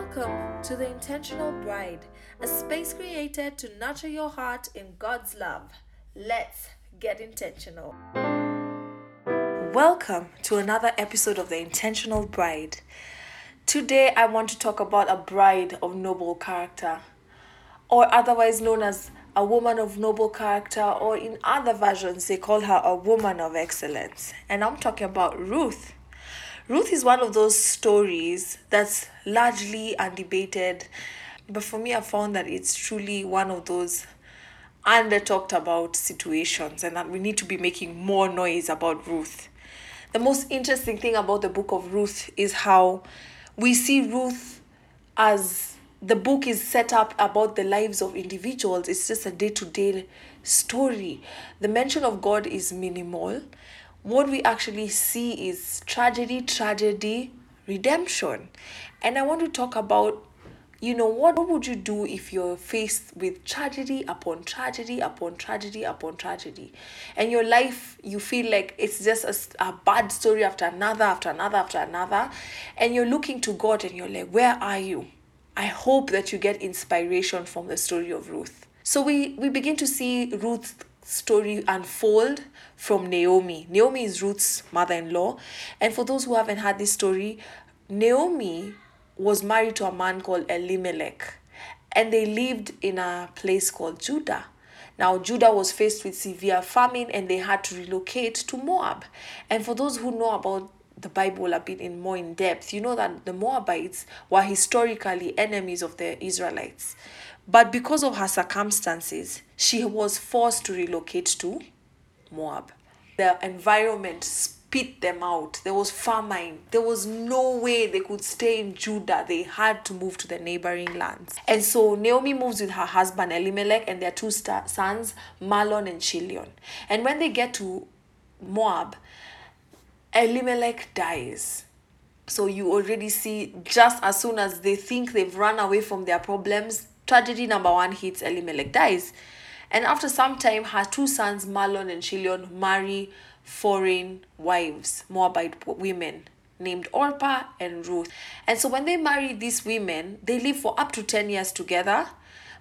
Welcome to The Intentional Bride, a space created to nurture your heart in God's love. Let's get intentional. Welcome to another episode of The Intentional Bride. Today, I want to talk about a bride of noble character, or otherwise known as a woman of noble character, or in other versions, they call her a woman of excellence. And I'm talking about Ruth. Ruth is one of those stories that's largely undebated, but for me, I found that it's truly one of those under talked about situations, and that we need to be making more noise about Ruth. The most interesting thing about the book of Ruth is how we see Ruth as the book is set up about the lives of individuals. It's just a day to day story. The mention of God is minimal what we actually see is tragedy, tragedy, redemption. And I want to talk about, you know, what, what would you do if you're faced with tragedy upon tragedy upon tragedy upon tragedy? And your life, you feel like it's just a, a bad story after another, after another, after another. And you're looking to God and you're like, where are you? I hope that you get inspiration from the story of Ruth. So we, we begin to see Ruth story unfold from Naomi. Naomi is Ruth's mother in law. And for those who haven't had this story, Naomi was married to a man called Elimelech. And they lived in a place called Judah. Now, Judah was faced with severe famine and they had to relocate to Moab. And for those who know about the Bible a bit in more in depth, you know that the Moabites were historically enemies of the Israelites. But because of her circumstances, she was forced to relocate to Moab. The environment spit them out. There was famine. There was no way they could stay in Judah. They had to move to the neighboring lands. And so Naomi moves with her husband Elimelech and their two sons, Mahlon and Chilion. And when they get to Moab, Elimelech dies. So you already see just as soon as they think they've run away from their problems, Tragedy number one hits Elimelech dies. And after some time, her two sons, Mahlon and Chilion, marry foreign wives, Moabite women named Orpah and Ruth. And so when they marry these women, they live for up to 10 years together.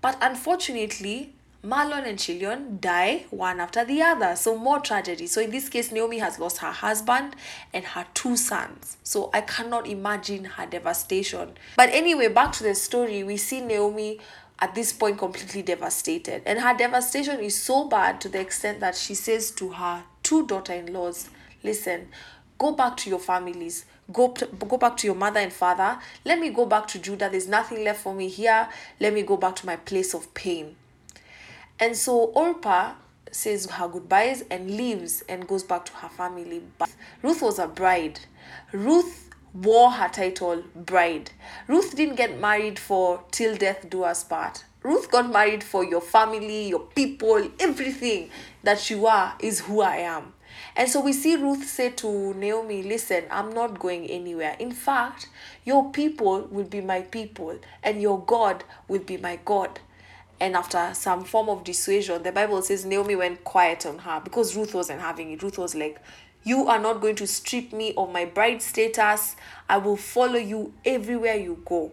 But unfortunately, Mahlon and Chilion die one after the other. So more tragedy. So in this case, Naomi has lost her husband and her two sons. So I cannot imagine her devastation. But anyway, back to the story, we see Naomi at this point completely devastated. And her devastation is so bad to the extent that she says to her two daughter-in-laws, listen, go back to your families go go back to your mother and father let me go back to judah there's nothing left for me here let me go back to my place of pain and so Orpah says her goodbyes and leaves and goes back to her family. But Ruth was a bride. Ruth wore her title bride. Ruth didn't get married for till death do us part. Ruth got married for your family, your people, everything that you are is who I am. And so we see Ruth say to Naomi, Listen, I'm not going anywhere. In fact, your people will be my people, and your God will be my God. And after some form of dissuasion, the Bible says Naomi went quiet on her because Ruth wasn't having it. Ruth was like, You are not going to strip me of my bride status. I will follow you everywhere you go.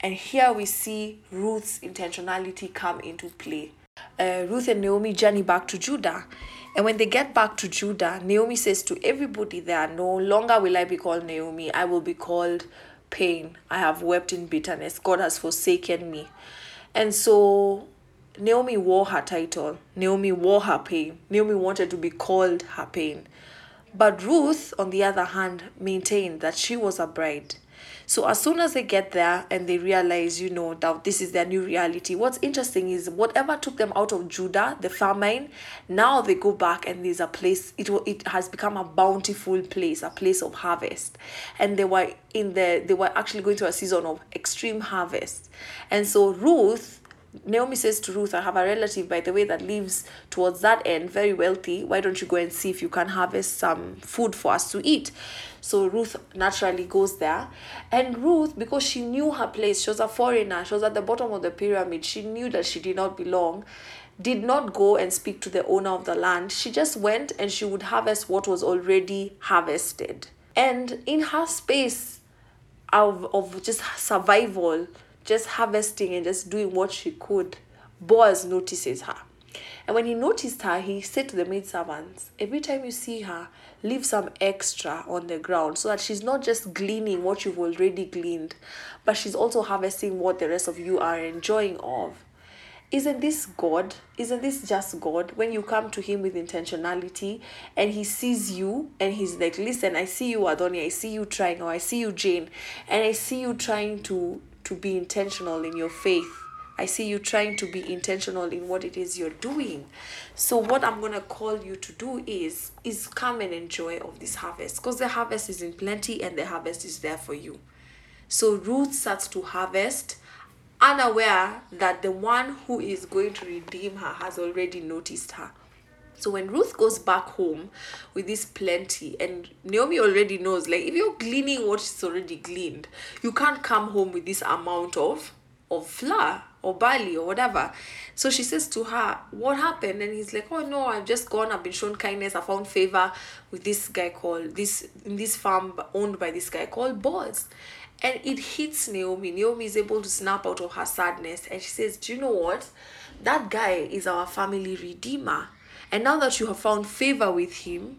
And here we see Ruth's intentionality come into play. Uh, Ruth and Naomi journey back to Judah. And when they get back to Judah, Naomi says to everybody there, No longer will I be called Naomi, I will be called pain. I have wept in bitterness. God has forsaken me. And so Naomi wore her title. Naomi wore her pain. Naomi wanted to be called her pain. But Ruth, on the other hand, maintained that she was a bride. So as soon as they get there and they realize, you know, that this is their new reality, what's interesting is whatever took them out of Judah, the famine, now they go back and there's a place, it, will. it has become a bountiful place, a place of harvest. And they were in the, they were actually going through a season of extreme harvest. And so Ruth, Naomi says to Ruth, I have a relative, by the way, that lives towards that end, very wealthy. Why don't you go and see if you can harvest some mm. food for us to eat? So Ruth naturally goes there. And Ruth, because she knew her place, she was a foreigner, she was at the bottom of the pyramid, she knew that she did not belong, did not go and speak to the owner of the land. She just went and she would harvest what was already harvested. And in her space, of, of just survival, just harvesting and just doing what she could, Boaz notices her. And when he noticed her, he said to the maid servants, Every time you see her, leave some extra on the ground so that she's not just gleaning what you've already gleaned, but she's also harvesting what the rest of you are enjoying of. Isn't this God? Isn't this just God? When you come to Him with intentionality and He sees you and He's like, Listen, I see you, Adonia, I see you trying, or I see you, Jane, and I see you trying to, to be intentional in your faith. I see you trying to be intentional in what it is you're doing. So what I'm gonna call you to do is is come and enjoy of this harvest because the harvest is in plenty and the harvest is there for you. So Ruth starts to harvest unaware that the one who is going to redeem her has already noticed her. So when Ruth goes back home with this plenty, and Naomi already knows, like if you're gleaning what she's already gleaned, you can't come home with this amount of of flour or barley or whatever. So she says to her, What happened? And he's like, Oh no, I've just gone, I've been shown kindness, I found favor with this guy called this in this farm owned by this guy called Boaz and it hits Naomi. Naomi is able to snap out of her sadness and she says, Do you know what? That guy is our family redeemer. And now that you have found favor with him,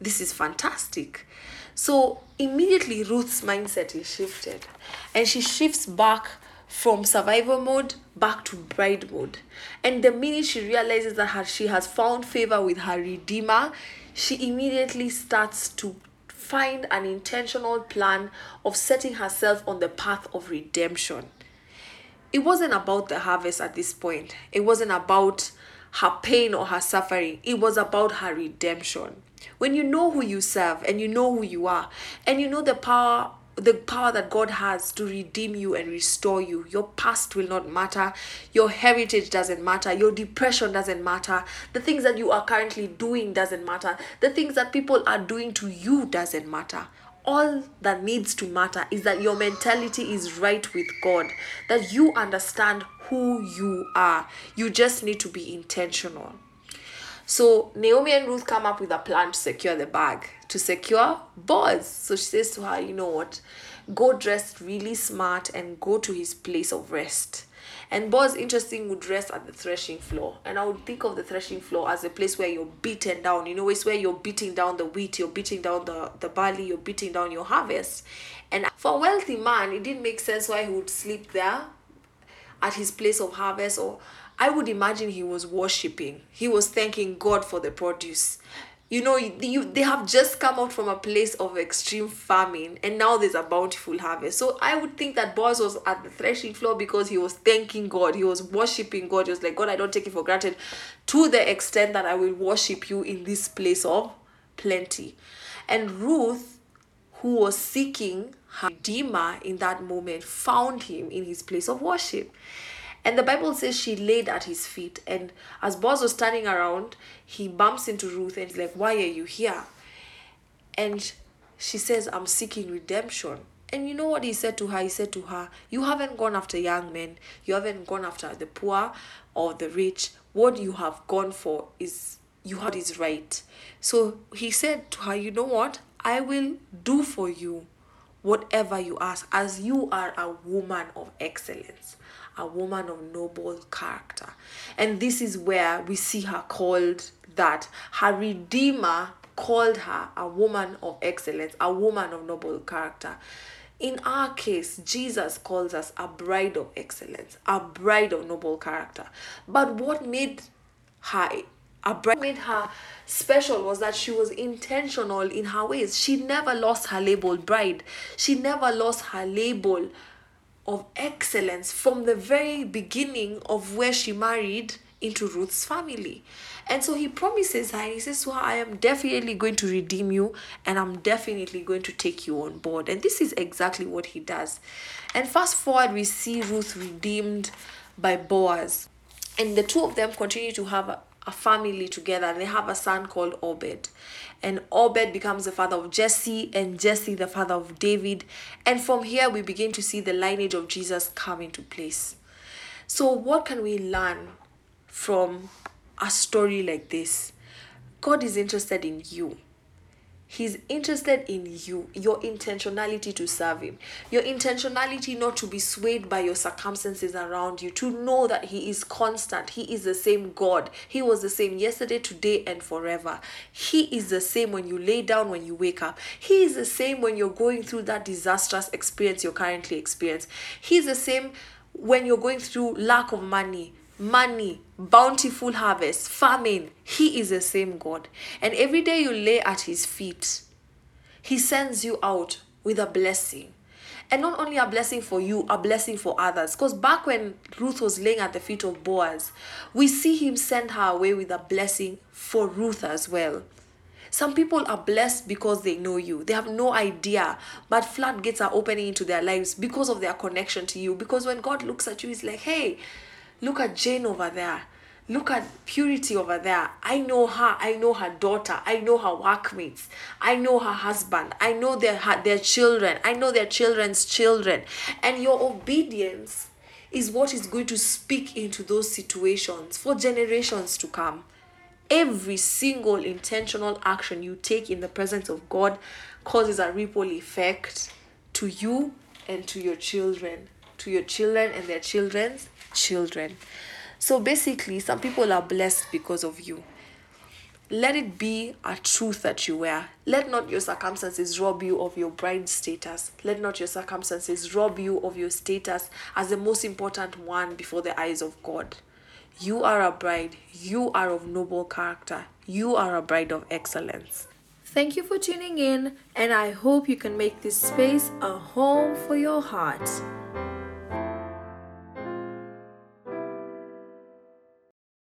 this is fantastic. So immediately Ruth's mindset is shifted and she shifts back from survival mode back to bride mode. And the minute she realizes that her, she has found favor with her redeemer, she immediately starts to find an intentional plan of setting herself on the path of redemption. It wasn't about the harvest at this point, it wasn't about her pain or her suffering, it was about her redemption. When you know who you serve and you know who you are, and you know the power the power that God has to redeem you and restore you. Your past will not matter. Your heritage doesn't matter. Your depression doesn't matter. The things that you are currently doing doesn't matter. The things that people are doing to you doesn't matter. All that needs to matter is that your mentality is right with God, that you understand who you are. You just need to be intentional. So Naomi and Ruth come up with a plan to secure the bag, to secure Boaz. So she says to her, you know what? Go dressed really smart and go to his place of rest. And Boaz, interesting, would rest at the threshing floor. And I would think of the threshing floor as a place where you're beaten down. You know, it's where you're beating down the wheat, you're beating down the, the barley, you're beating down your harvest. And for a wealthy man, it didn't make sense why he would sleep there at his place of harvest or I would imagine he was worshiping. He was thanking God for the produce. You know, you, they have just come out from a place of extreme famine and now there's a bountiful harvest. So I would think that Boaz was at the threshing floor because he was thanking God. He was worshiping God. He was like, God, I don't take it for granted to the extent that I will worship you in this place of plenty. And Ruth, who was seeking her Redeemer in that moment, found him in his place of worship. And the Bible says she laid at his feet. And as Boaz was turning around, he bumps into Ruth and he's like, Why are you here? And she says, I'm seeking redemption. And you know what he said to her? He said to her, You haven't gone after young men, you haven't gone after the poor or the rich. What you have gone for is you had is right. So he said to her, You know what? I will do for you whatever you ask, as you are a woman of excellence a woman of noble character. And this is where we see her called that. Her Redeemer called her a woman of excellence, a woman of noble character. In our case, Jesus calls us a bride of excellence, a bride of noble character. But what made her a bride made her special was that she was intentional in her ways. She never lost her label bride. She never lost her label of excellence from the very beginning of where she married into Ruth's family. And so he promises her, he says her, I am definitely going to redeem you, and I'm definitely going to take you on board. And this is exactly what he does. And fast forward, we see Ruth redeemed by Boaz. And the two of them continue to have a family together, and they have a son called Obed and Obed becomes the father of Jesse, and Jesse the father of David. And from here, we begin to see the lineage of Jesus come into place. So, what can we learn from a story like this? God is interested in you. He's interested in you, your intentionality to serve Him, your intentionality not to be swayed by your circumstances around you, to know that He is constant. He is the same God. He was the same yesterday, today, and forever. He is the same when you lay down, when you wake up. He is the same when you're going through that disastrous experience you're currently experiencing. He's the same when you're going through lack of money money, bountiful harvest, famine. He is the same God. And every day you lay at His feet, He sends you out with a blessing. And not only a blessing for you, a blessing for others. Because back when Ruth was laying at the feet of Boaz, we see him send her away with a blessing for Ruth as well. Some people are blessed because they know you. They have no idea, but floodgates are opening into their lives because of their connection to you. Because when God looks at you, He's like, hey, Look at Jane over there. Look at Purity over there. I know her. I know her daughter. I know her workmates. I know her husband. I know their, their children. I know their children's children. And your obedience is what is going to speak into those situations for generations to come. Every single intentional action you take in the presence of God causes a ripple effect to you and to your children, to your children and their children's children. So basically, some people are blessed because of you. Let it be a truth that you wear. Let not your circumstances rob you of your bride status. Let not your circumstances rob you of your status as the most important one before the eyes of God. You are a bride. You are of noble character. You are a bride of excellence. Thank you for tuning in, and I hope you can make this space a home for your heart.